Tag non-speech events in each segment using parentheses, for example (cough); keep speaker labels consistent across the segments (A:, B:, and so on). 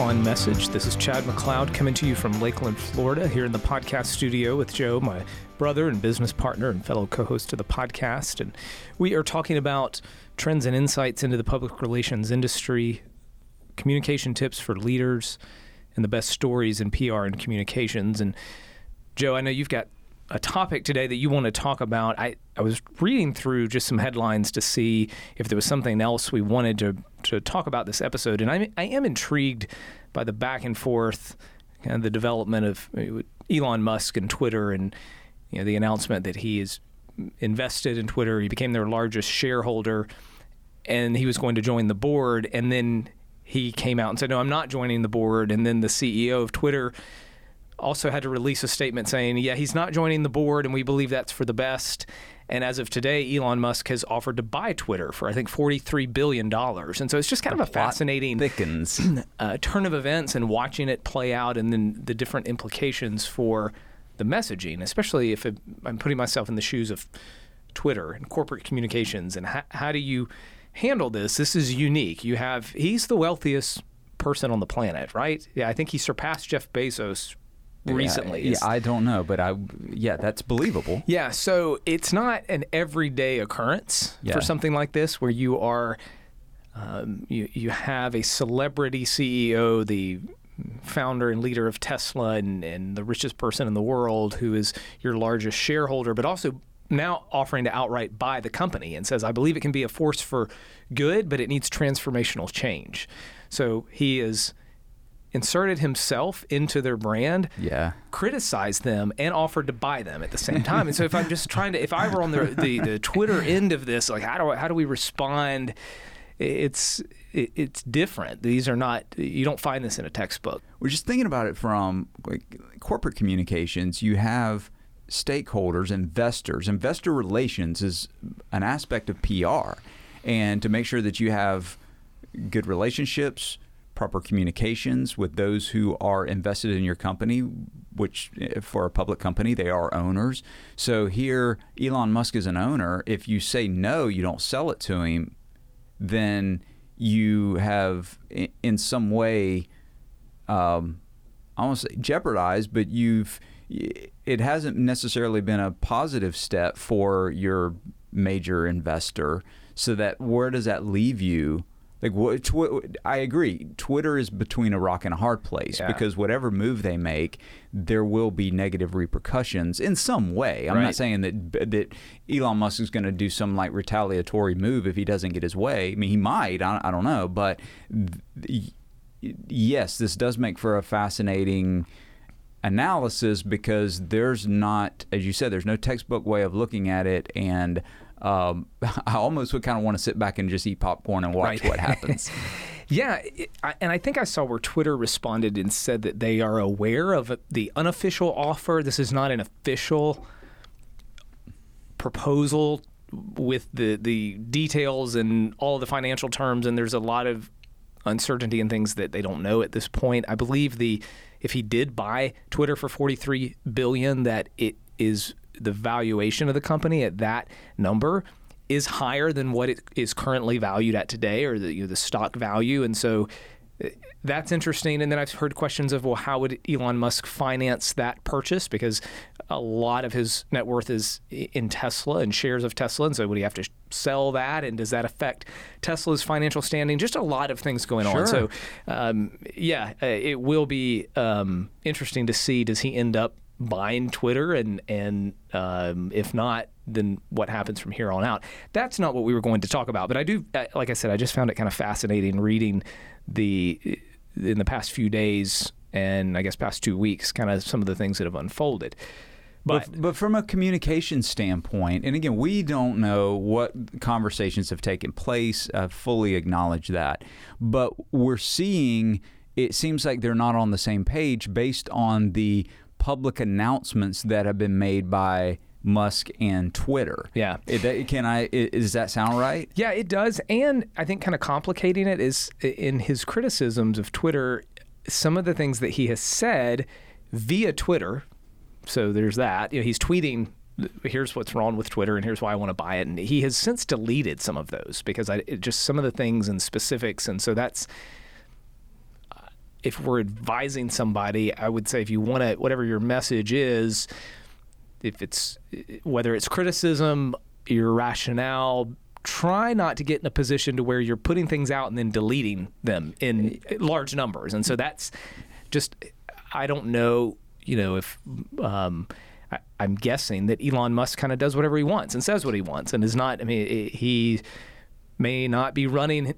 A: on message. This is Chad McLeod coming to you from Lakeland, Florida, here in the podcast studio with Joe, my brother and business partner and fellow co host of the podcast. And we are talking about trends and insights into the public relations industry, communication tips for leaders, and the best stories in PR and communications. And Joe, I know you've got a topic today that you want to talk about. I, I was reading through just some headlines to see if there was something else we wanted to, to talk about this episode. And I, I am intrigued by the back and forth and the development of Elon Musk and Twitter and you know the announcement that he is invested in Twitter. He became their largest shareholder and he was going to join the board. And then he came out and said, No, I'm not joining the board. And then the CEO of Twitter also had to release a statement saying, yeah, he's not joining the board, and we believe that's for the best. And as of today, Elon Musk has offered to buy Twitter for I think forty-three billion dollars. And so it's just kind
B: the
A: of a fascinating
B: thickens. (clears throat)
A: Uh, turn of events and watching it play out, and then the different implications for the messaging, especially if it, I'm putting myself in the shoes of Twitter and corporate communications, and how, how do you handle this? This is unique. You have he's the wealthiest person on the planet, right? Yeah, I think he surpassed Jeff Bezos recently.
B: Yeah, yeah, I don't know, but I yeah, that's believable.
A: Yeah, so it's not an everyday occurrence
B: Yeah.
A: for something like this where you are um, you you have a celebrity CEO, the founder and leader of Tesla and, and the richest person in the world who is your largest shareholder, but also now offering to outright buy the company and says, I believe it can be a force for good, but it needs transformational change. So he is inserted himself into their brand
B: Yeah.
A: criticized them and offered to buy them at the same time. And so if I'm just trying to, if I were on the the, the Twitter end of this, like how do I, how do we respond? It's it, it's different. These are not. You don't find this in a textbook.
B: We're just thinking about it from like corporate communications. You have stakeholders, investors. Investor relations is an aspect of PR, and to make sure that you have good relationships, proper communications with those who are invested in your company, which eh, for a public company they are owners. So here, Elon Musk is an owner. If you say no, you don't sell it to him, then you have in some way um, I won't say jeopardized, but you've it hasn't necessarily been a positive step for your major investor. So that where does that leave you? Like what? Tw- I agree. Twitter is between a rock and a hard place
A: Yeah.
B: because whatever move they make, there will be negative repercussions in some way. I'm
A: Right.
B: not saying that that Elon Musk is going to do some like retaliatory move if he doesn't get his way. I mean, he might. I, I don't know, but th- yes, this does make for a fascinating analysis because there's not, as you said, there's no textbook way of looking at it, and um, (laughs) I almost would kind of want to sit back and just eat popcorn and watch
A: Right.
B: what (laughs) happens.
A: Yeah, it, I, and I think I saw where Twitter responded and said that they are aware of the unofficial offer. This is not an official proposal with the the details and all the financial terms, and there's a lot of uncertainty and things that they don't know at this point. I believe the if he did buy Twitter for 43 billion, that it is the valuation of the company at that number is higher than what it is currently valued at today, or the you know, the stock value, and so. uh, That's interesting. And then I've heard questions of, well, how would Elon Musk finance that purchase? Because a lot of his net worth is in Tesla and shares of Tesla. And so would he have to sell that? And does that affect Tesla's financial standing? Just a lot of things going on. So, um, yeah, uh, it will be um, interesting to see does he end up buying Twitter? And, and um, if not, then what happens from here on out? That's not what we were going to talk about. But I do, uh, like I said, I just found it kind of fascinating reading the in the past few days and I guess past two weeks, kind of some of the things that have unfolded. But,
B: But, but from a communication standpoint, and again, we don't know what conversations have taken place. I fully acknowledge that. But we're seeing it seems like they're not on the same page based on the public announcements that have been made by Musk and Twitter.
A: Yeah.
B: That- Can I? i- Does that sound right?
A: Yeah, it does. And I think kind of complicating it is in his criticisms of Twitter, some of the things that he has said via Twitter. So there's that. You know, he's tweeting, here's what's wrong with Twitter and here's why I want to buy it. And he has since deleted some of those because I it just some of the things and specifics. And so that's if we're advising somebody, I would say if you want to, whatever your message is, if it's whether it's criticism, your rationale, try not to get in a position to where you're putting things out and then deleting them in large numbers. And so that's just, I don't know, you know, if um, I, am guessing that Elon Musk kind of does whatever he wants and says what he wants and is not, I mean, he may not be running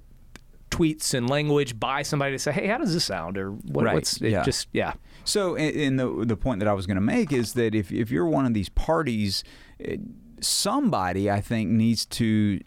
A: tweets and language by somebody to say, "Hey, how does this sound?" or what,
B: right.
A: what's
B: yeah.
A: just yeah.
B: So, and the the point that I was going to make is that if if you're one of these parties, eh, somebody I think needs to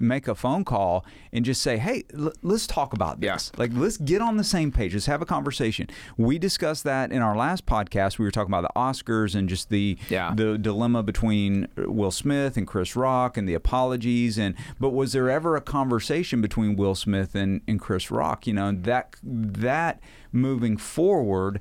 B: make a phone call and just say, "Hey, l- let's talk about this.
A: Yeah.
B: Like, let's get on the same page. Let's have a conversation." We discussed that in our last podcast. We were talking about the Oscars and just the
A: Yeah.
B: the dilemma between uh, Will Smith and Chris Rock and the apologies. And but was there ever a conversation between Will Smith and, and Chris Rock? You know that that moving forward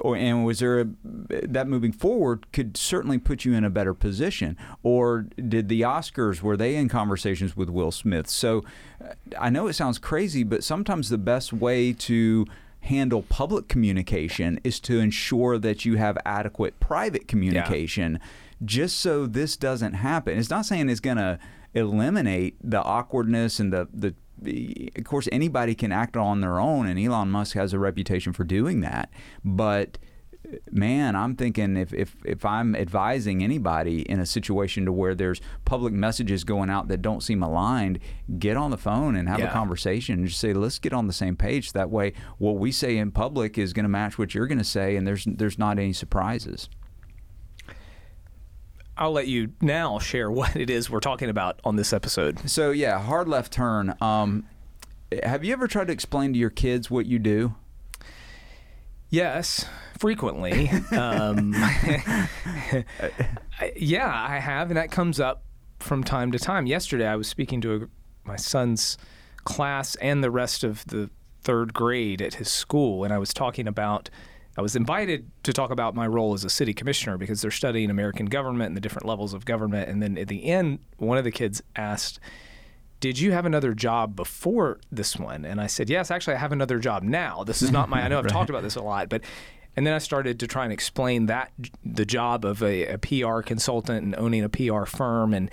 B: or and was there a, that moving forward could certainly put you in a better position? Or did the oscars were they in conversations with will smith? So uh, i know it sounds crazy but sometimes the best way to handle public communication is to ensure that you have adequate private communication just so this doesn't happen. It's not saying it's going to eliminate the awkwardness and the the of course, anybody can act on their own, and Elon Musk has a reputation for doing that. But man, I'm thinking if, if, if I'm advising anybody in a situation to where there's public messages going out that don't seem aligned, get on the phone and have
A: Yeah.
B: a conversation and just say, let's get on the same page. That way, what we say in public is going to match what you're going to say, and there's there's not any surprises.
A: I'll let you now share what it is we're talking about on this episode.
B: So yeah, hard left turn. Um, have you ever tried to explain to your kids what you do?
A: Yes, frequently. (laughs) um, (laughs) yeah, I have, and that comes up from time to time. Yesterday, I was speaking to a, my son's class and the rest of the third grade at his school, and I was talking about. I was invited to talk about my role as a city commissioner because they're studying American government and the different levels of government. And then at the end, one of the kids asked, did you have another job before this one? And I said, yes, actually, I have another job now. This is not my, I know I've (laughs) talked about this a lot, but, and then I started to try and explain that the job of a, a PR consultant and owning a PR firm. And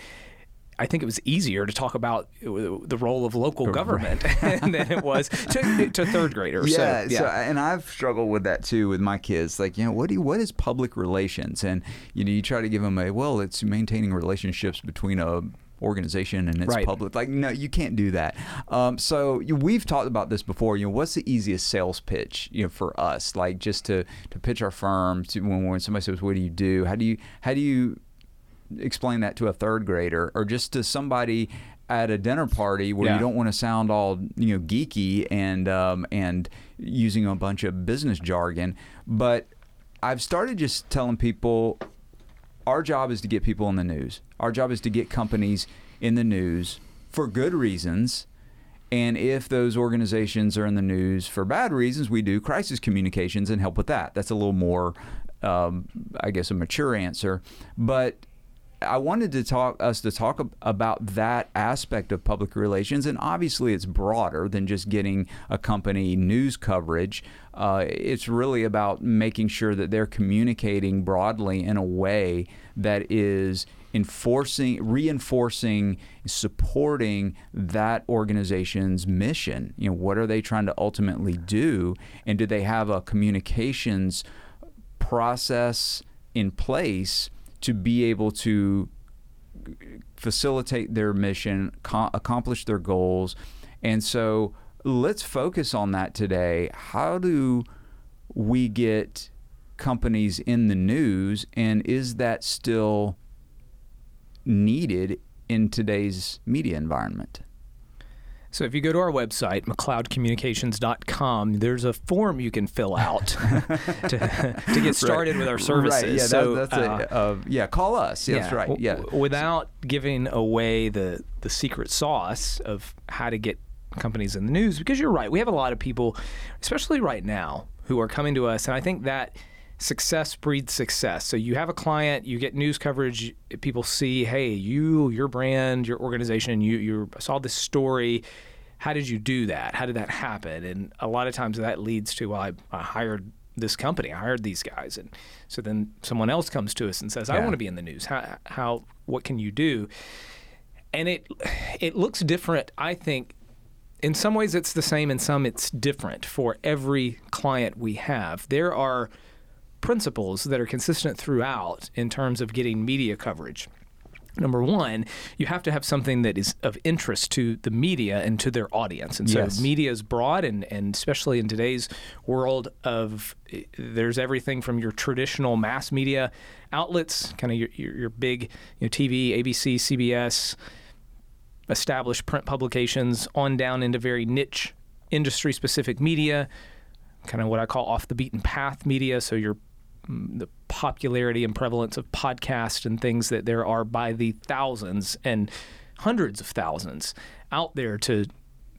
A: I think it was easier to talk about the role of local government (laughs) than it was to, to third graders.
B: Yeah,
A: so,
B: so, and I've struggled with that too with my kids. Like, you know, what do you, what is public relations? And you know, you try to give them a well, it's maintaining relationships between a organization and its
A: Right.
B: public. Like, no, you can't do that. Um, so you, we've talked about this before. You know, what's the easiest sales pitch? You know, for us, like just to to pitch our firm. To, when when somebody says, "What do you do?" How do you how do you explain that to a third grader or just to somebody at a dinner party where
A: Yeah.
B: you don't want to sound all you know geeky and um, and using a bunch of business jargon. But I've started just telling people our job is to get people in the news. Our job is to get companies in the news for good reasons. And if those organizations are in the news for bad reasons, we do crisis communications and help with that. That's a little more, um, I guess, a mature answer. But I wanted to talk us to talk about that aspect of public relations, and obviously it's broader than just getting a company news coverage. Uh, it's really about making sure that they're communicating broadly in a way that is enforcing, reinforcing, supporting that organization's mission. You know, what are they trying to ultimately do, and do they have a communications process in place to be able to facilitate their mission, co- accomplish their goals. And so let's focus on that today. How do we get companies in the news, and is that still needed in today's media environment?
A: So if you go to our website, mcleodcommunications.com, there's a form you can fill out (laughs) to, to get started with our services.
B: Right. Yeah,
A: so,
B: that, that's
A: uh,
B: a, uh, yeah. Call us. Yeah, that's right. Yeah.
A: without giving away the the secret sauce of how to get companies in the news, because you're right, we have a lot of people, especially right now, who are coming to us, and I think that success breeds success. So you have a client, you get news coverage, people see, hey, you, your brand, your organization, you you saw this story. how did you do that? How did that happen? And a lot of times that leads to, well, I, I hired this company, I hired these guys. And so then someone else comes to us and says, I want to be in the news. How, how, what can you do? And it, it looks different, I think. In some ways, it's the same. In some, it's different for every client we have. There are principles that are consistent throughout in terms of getting media coverage. Number one, you have to have something that is of interest to the media and to their audience. And so
B: Yes.
A: media is broad, and, and especially in today's world of eh, there's everything from your traditional mass media outlets, kind of your, your, your big you know, TV, ABC, CBS, established print publications, on down into very niche industry specific media, kind of what I call off the beaten path media. So your Mm, the popularity and prevalence of podcasts and things that there are by the thousands and hundreds of thousands out there to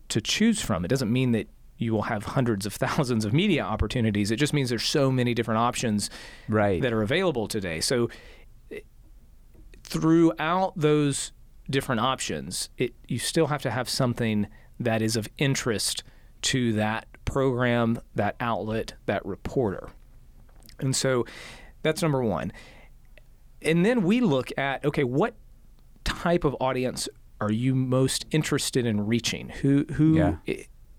A: to choose from. It doesn't mean that you will have hundreds of thousands of media opportunities. It just means there's so many different options
B: Right.
A: that are available today. So throughout those different options, it you still have to have something that is of interest to that program, that outlet, that reporter. And so that's number 1. And then we look at okay, what type of audience are you most interested in reaching? Who who
B: Yeah.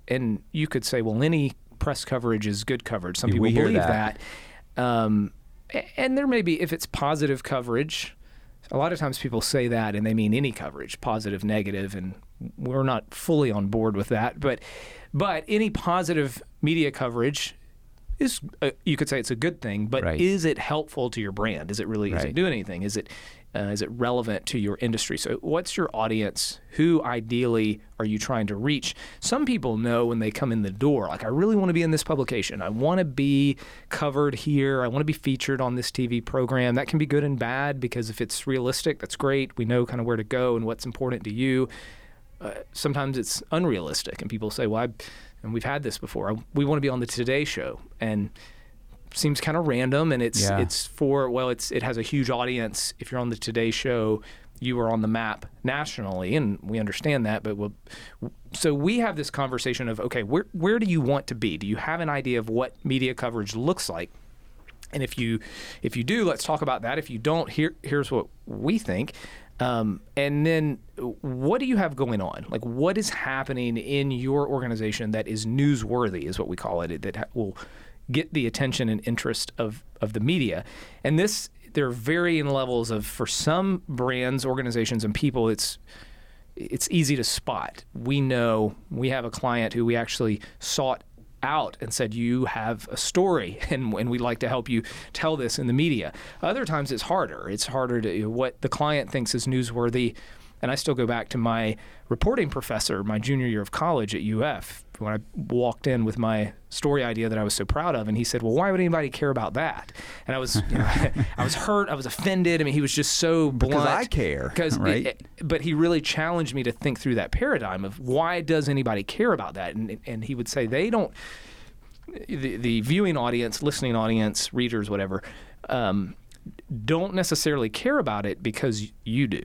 A: and you could say well any press coverage is good coverage. Some people believe
B: that.
A: that. Um, and there may be if it's positive coverage a lot of times people say that and they mean any coverage positive negative and we're not fully on board with that but but any positive media coverage is uh, you could say it's a good thing but
B: Right.
A: is it helpful to your brand? Is it really is it
B: Right.
A: doing anything? Is it uh, is it relevant to your industry? So what's your audience? Who ideally are you trying to reach? Some people know when they come in the door like i really want to be in this publication. I want to be covered here. I want to be featured on this tv program. That can be good and bad because if it's realistic that's great. We know kind of where to go and what's important to you. Uh, sometimes it's unrealistic and people say well I, and we've had this before we want to be on the today show and seems kind of random and it's
B: Yeah.
A: it's for well it's it has a huge audience if you're on the today show you are on the map nationally and we understand that but we'll, so we have this conversation of okay where where do you want to be do you have an idea of what media coverage looks like and if you if you do, let's talk about that. If you don't, here here's what we think. Um, and then what do you have going on? Like what is happening in your organization that is newsworthy is what we call it that ha- will get the attention and interest of of the media. And this there are varying levels of for some brands, organizations and people it's it's easy to spot. We know we have a client who we actually sought out and said, You have a story, (laughs) and, and we'd like to help you tell this in the media. Other times it's harder. It's harder to what the client thinks is newsworthy. And I still go back to my reporting professor, my junior year of college at UF, when I walked in with my story idea that I was so proud of, and he said, "Well, why would anybody care about that?" And I was, you know, (laughs) I was hurt. I was offended. I mean, he was just so blunt.
B: Because I care,
A: Because
B: right?
A: but he really challenged me to think through that paradigm of why does anybody care about that and and he would say they don't the, the viewing audience listening audience readers whatever um, don't necessarily care about it because you do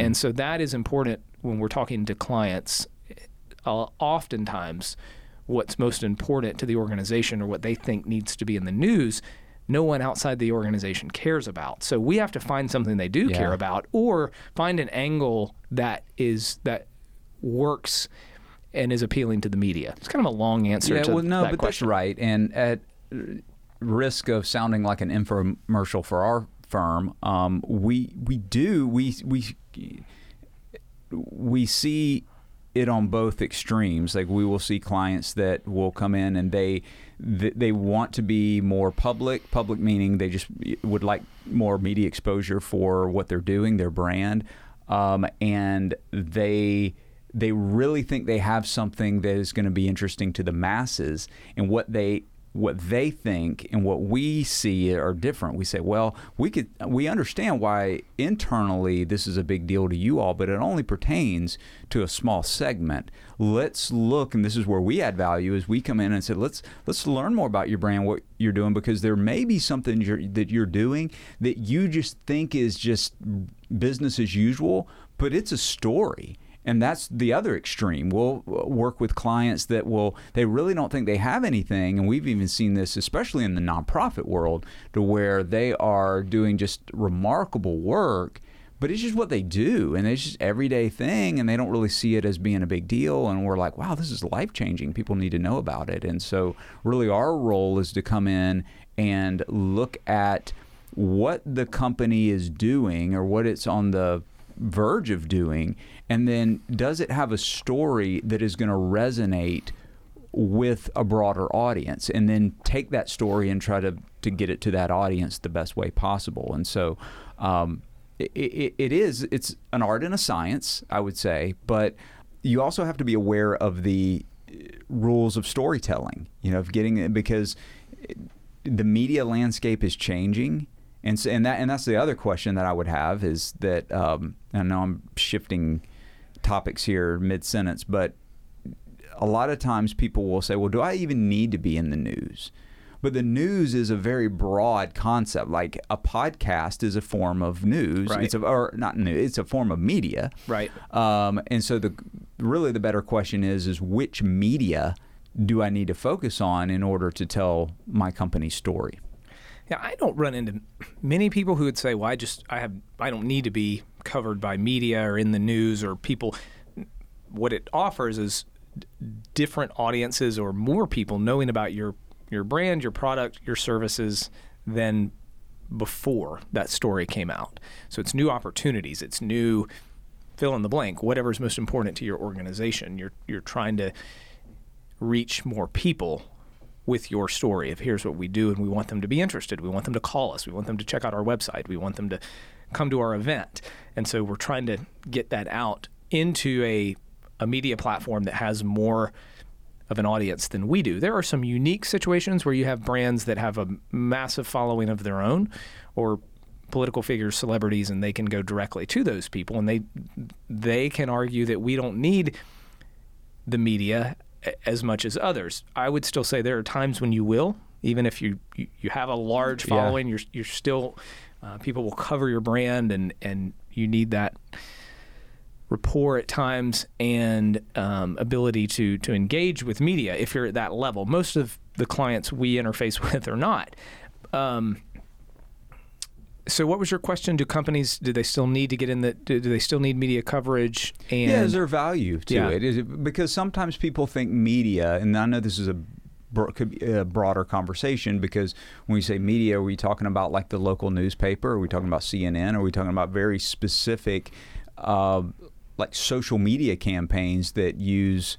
A: and so that is important when we're talking to clients uh, oftentimes what's most important to the organization or what they think needs to be in the news no one outside the organization cares about so we have to find something they do
B: Yeah.
A: care about or find an angle that is that works and is appealing to the media it's kind of a long answer
B: yeah,
A: to
B: well, no,
A: that
B: but
A: question
B: that's right. And at risk of sounding like an infomercial for our firm, um, we we do we we we see it on both extremes. Like we will see clients that will come in and they they want to be more public. Public meaning they just would like more media exposure for what they're doing, their brand, um, and they they really think they have something that is going to be interesting to the masses and what they what they think and what we see are different. We say, well, we could we understand why internally this is a big deal to you all, but it only pertains to a small segment. Let's look, and this is where we add value. Is we come in and say, let's let's learn more about your brand, what you're doing, because there may be something you're, that you're doing that you just think is just business as usual, but it's a story And that's the other extreme. We'll uh, work with clients that will, they really don't think they have anything. And we've even seen this, especially in the nonprofit world, to where they are doing just remarkable work, but it's just what they do. And it's just everyday thing. And they don't really see it as being a big deal. And we're like, wow, this is life changing. People need to know about it. And so, really, our role is to come in and look at what the company is doing or what it's on the verge of doing and then does it have a story that is going to resonate with a broader audience? And then take that story and try to, to get it to that audience the best way possible. And so um, it, it, it is it's an art and a science i would say but you also have to be aware of the uh, rules of storytelling you know of getting it because the media landscape is changing. And so, and that and that's the other question that I would have is that um, I know I'm shifting topics here mid sentence, but a lot of times people will say, "Well, do I even need to be in the news?" But the news is a very broad concept. Like a podcast is a form of news.
A: Right.
B: It's a or not news. It's a form of media.
A: Right.
B: Um, and so the really the better question is is which media do I need to focus on in order to tell my company's story?
A: Yeah, I don't run into many people who would say, "Well, I just I have I don't need to be covered by media or in the news or people." What it offers is different audiences or more people knowing about your your brand, your product, your services than before that story came out. So it's new opportunities. It's new fill in the blank. Whatever's most important to your organization. You're you're trying to reach more people with your story. Of here's what we do and we want them to be interested we want them to call us we want them to check out our website we want them to come to our event. And so we're trying to get that out into a, a media platform that has more of an audience than we do. There are some unique situations where you have brands that have a massive following of their own or political figures celebrities and they can go directly to those people and they they can argue that we don't need the media as much as others. I would still say there are times when you will, even if you you, you have a large
B: Yeah.
A: following, you're you're still uh, people will cover your brand and and you need that rapport at times and um, ability to to engage with media if you're at that level. Most of the clients we interface (laughs) with are not. Um, so, what was your question? Do companies do they still need to get in the? Do, do they still need media coverage? And
B: yeah, is there value to
A: Yeah.
B: it? Is it? Because sometimes people think media, and I know this is a could be a broader conversation because when we say media, are we talking about like the local newspaper? Are we talking about CNN? Are we talking about very specific, uh, like social media campaigns that use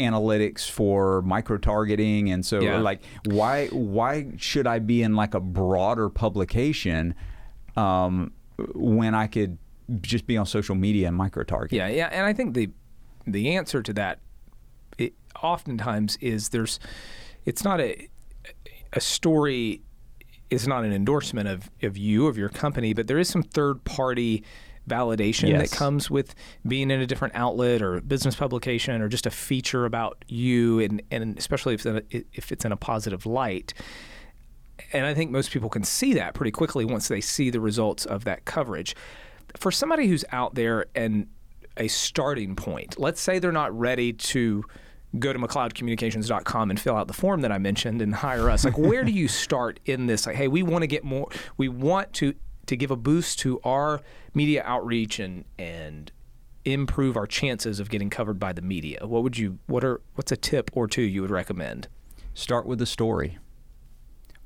B: analytics for micro targeting and so
A: Yeah.
B: like why why should I be in like a broader publication um, when I could just be on social media and micro target
A: Yeah, yeah, and I think the the answer to that, it, oftentimes is there's, it's not a a story is not an endorsement of of you of your company, but there is some third party validation
B: Yes.
A: that comes with being in a different outlet or business publication or just a feature about you and and especially if it's in a, if it's in a positive light and I think most people can see that pretty quickly once they see the results of that coverage. For somebody who's out there and a starting point, let's say they're not ready to go to McLeodCommunications.com and fill out the form that I mentioned and hire us. Like, where do (laughs) you start in this? Like, hey, we want to get more. We want to to give a boost to our media outreach and and improve our chances of getting covered by the media. What would you? What are? What's a tip or two you would recommend?
B: Start with the story.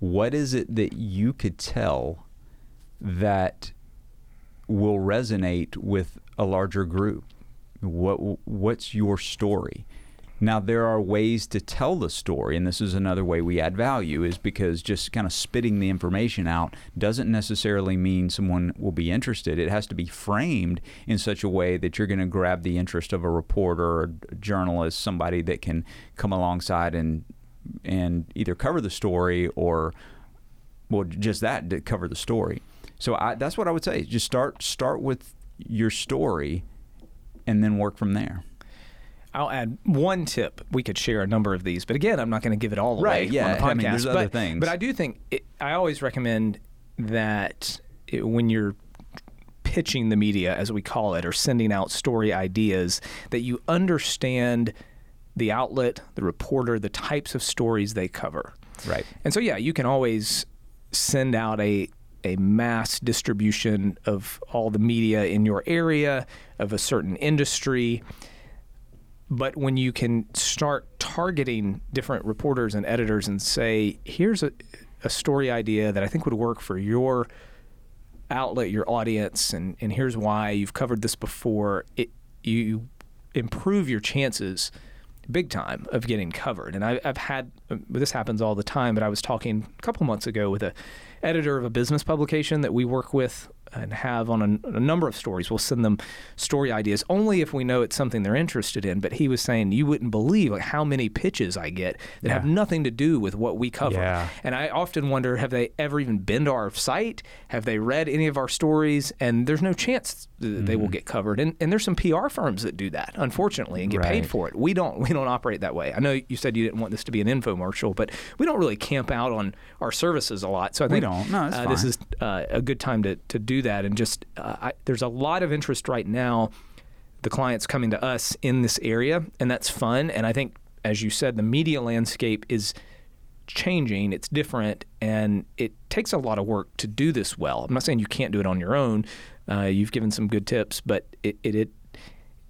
B: What is it that you could tell that will resonate with a larger group? What what's your story? Now there are ways to tell the story, and this is another way we add value is because just kind of spitting the information out doesn't necessarily mean someone will be interested. It has to be framed in such a way that you're going to grab the interest of a reporter or a journalist, somebody that can come alongside and and either cover the story or well just that to cover the story. So I, that's what I would say. Just start start with your story and then work from there.
A: I'll add one tip. We could share a number of these, but again, I'm not going to give it all away
B: Right, yeah.
A: on the podcast.
B: I mean, there's
A: but,
B: other things.
A: But I do think it, I always recommend that it, when you're pitching the media, as we call it, or sending out story ideas, that you understand the outlet, the reporter, the types of stories they cover.
B: Right.
A: And so, yeah, you can always send out a a mass distribution of all the media in your area of a certain industry. But when you can start targeting different reporters and editors and say, here's a, a story idea that I think would work for your outlet, your audience, and, and here's why you've covered this before, it, you improve your chances big time of getting covered. And I, have had uh, this happens all the time, but I was talking a couple months ago with a editor of a business publication that we work with and have on a, a, number of stories. We'll send them story ideas only if we know it's something they're interested in. But he was saying you wouldn't believe like how many pitches I get that yeah. have nothing to do with what we cover.
B: Yeah.
A: And I often wonder have they ever even been to our site? Have they read any of our stories? And there's no chance mm-hmm. they will mm-hmm. get covered. And and there's some PR firms that do that, unfortunately, and get
B: right.
A: paid for it. We don't we don't operate that way. I know you said you didn't want this to be an infomercial, but we don't really camp out on our services a lot. So I think
B: we don't. No, uh,
A: this is uh, a good time to to do that and just uh, I, there's a lot of interest right now. The clients coming to us in this area, and that's fun. And I think, as you said, the media landscape is changing. It's different, and it takes a lot of work to do this well. I'm not saying you can't do it on your own. Uh, you've given some good tips, but it, it, it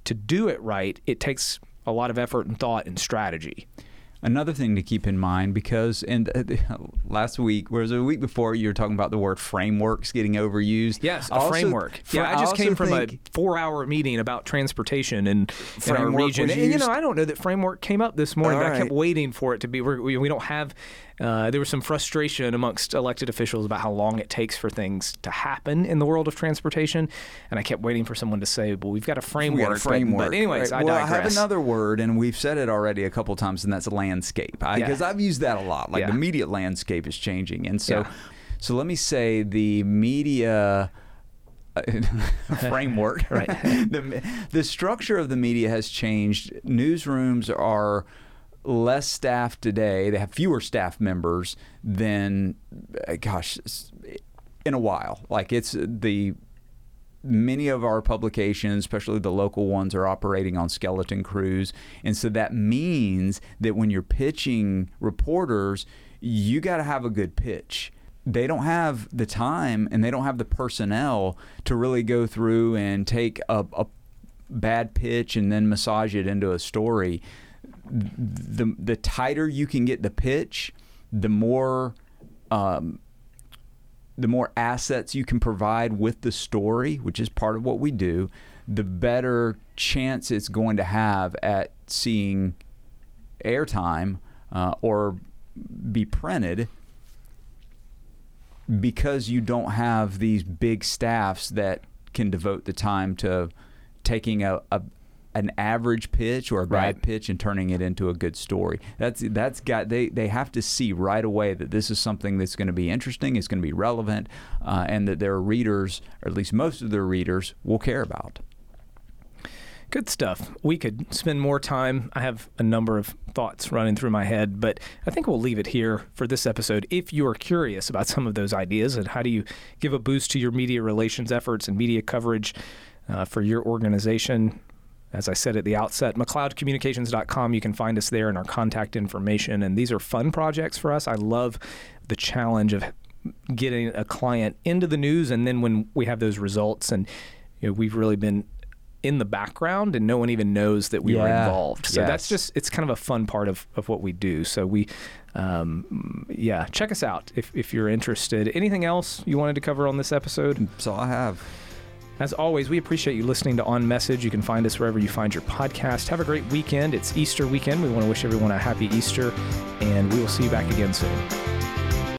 A: to do it right, it takes a lot of effort and thought and strategy.
B: Another thing to keep in mind because and uh, last week, was a week before, you were talking about the word frameworks getting overused.
A: Yes, a also, framework. yeah, I just I came from a four-hour meeting about transportation in, in our region. And, you know, I don't know that framework came up this morning, All but right. I kept waiting for it to be. We, we don't have uh, there was some frustration amongst elected officials about how long it takes for things to happen in the world of transportation, and I kept waiting for someone to say, "Well, we've got a framework."
B: Got a framework.
A: But, but anyways,
B: right.
A: I
B: well,
A: digress.
B: I have another word, and we've said it already a couple times, and that's landscape. Because yeah. I've used that a lot. Like yeah. the media landscape is changing, and so, yeah. so let me say the media. (laughs) framework. (laughs)
A: right. (laughs)
B: the, the structure of the media has changed. Newsrooms are less staff today. They have fewer staff members than, uh, gosh, in a while. Like it's the many of our publications, especially the local ones, are operating on skeleton crews. And so that means that when you're pitching reporters, you got to have a good pitch. They don't have the time and they don't have the personnel to really go through and take a, a bad pitch and then massage it into a story the the tighter you can get the pitch, the more um, the more assets you can provide with the story, which is part of what we do, the better chance it's going to have at seeing airtime uh, or be printed because you don't have these big staffs that can devote the time to taking a, a, an average pitch or a bad right. pitch and turning it into a good story. That's that's got they they have to see right away that this is something that's going to be interesting, it's going to be relevant, uh, and that their readers, or at least most of their readers, will care about.
A: Good stuff. We could spend more time. I have a number of thoughts running through my head, but I think we'll leave it here for this episode. If you are curious about some of those ideas and how do you give a boost to your media relations efforts and media coverage uh, for your organization, as I said at the outset, McLeodCommunications.com. You can find us there and our contact information. And these are fun projects for us. I love the challenge of getting a client into the news, and then when we have those results, and you know, we've really been in the background and no one even knows that we
B: yeah.
A: were involved. So
B: yes.
A: that's just it's kind of a fun part of, of what we do. So we um, yeah, check us out if, if you're interested. Anything else you wanted to cover on this episode?
B: All I have.
A: As always, we appreciate you listening to On Message. You can find us wherever you find your podcast. Have a great weekend. It's Easter weekend. We want to wish everyone a happy Easter, and we will see you back again soon.